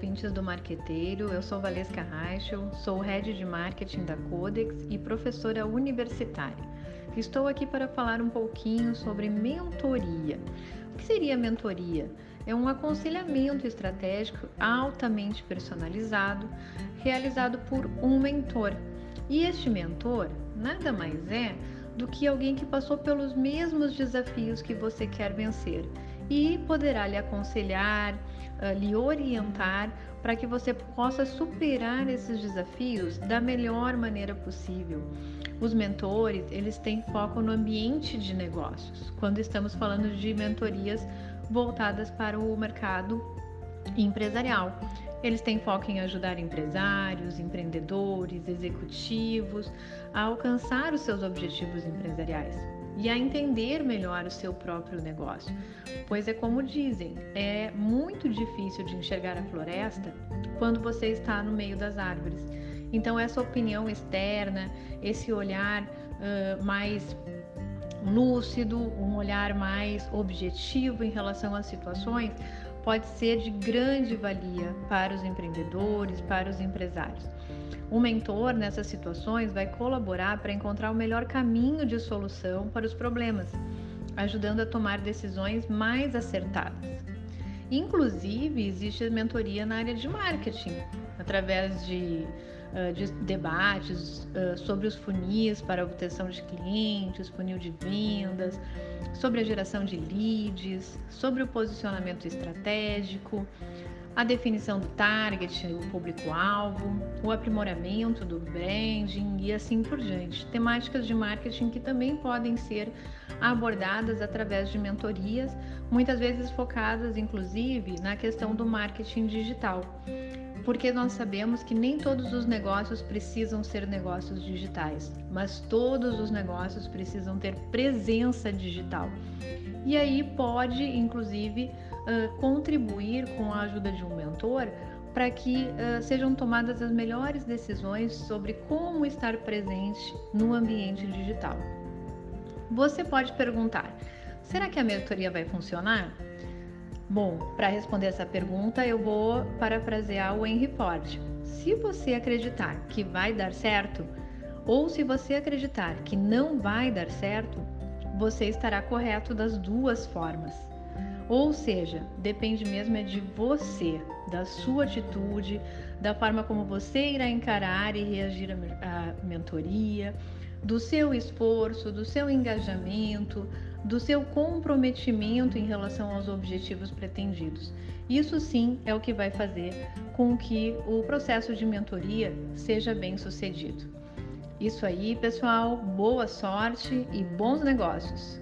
ouvintes do Marqueteiro. Eu sou Valesca Reichel, sou head de marketing da Codex e professora universitária. Estou aqui para falar um pouquinho sobre mentoria. O que seria mentoria? É um aconselhamento estratégico altamente personalizado, realizado por um mentor. E este mentor nada mais é do que alguém que passou pelos mesmos desafios que você quer vencer e poderá lhe aconselhar, uh, lhe orientar para que você possa superar esses desafios da melhor maneira possível. Os mentores, eles têm foco no ambiente de negócios. Quando estamos falando de mentorias voltadas para o mercado empresarial. Eles têm foco em ajudar empresários, empreendedores, executivos a alcançar os seus objetivos empresariais e a entender melhor o seu próprio negócio. Pois é como dizem, é muito difícil de enxergar a floresta quando você está no meio das árvores. Então, essa opinião externa, esse olhar uh, mais lúcido, um olhar mais objetivo em relação às situações, pode ser de grande valia para os empreendedores, para os empresários. O mentor nessas situações vai colaborar para encontrar o melhor caminho de solução para os problemas, ajudando a tomar decisões mais acertadas. Inclusive, existe mentoria na área de marketing, através de, de debates sobre os funis para obtenção de clientes, funil de vendas, sobre a geração de leads, sobre o posicionamento estratégico, a definição do target, o público-alvo, o aprimoramento do branding e assim por diante. Temáticas de marketing que também podem ser abordadas através de mentorias, muitas vezes focadas inclusive na questão do marketing digital. Porque nós sabemos que nem todos os negócios precisam ser negócios digitais, mas todos os negócios precisam ter presença digital. E aí pode, inclusive, contribuir com a ajuda de um mentor para que uh, sejam tomadas as melhores decisões sobre como estar presente no ambiente digital. Você pode perguntar: será que a mentoria vai funcionar? Bom, para responder essa pergunta, eu vou parafrasear o Henry Ford. Se você acreditar que vai dar certo, ou se você acreditar que não vai dar certo, você estará correto das duas formas. Ou seja, depende mesmo é de você, da sua atitude, da forma como você irá encarar e reagir à mentoria, do seu esforço, do seu engajamento, do seu comprometimento em relação aos objetivos pretendidos. Isso sim é o que vai fazer com que o processo de mentoria seja bem sucedido. Isso aí, pessoal, boa sorte e bons negócios!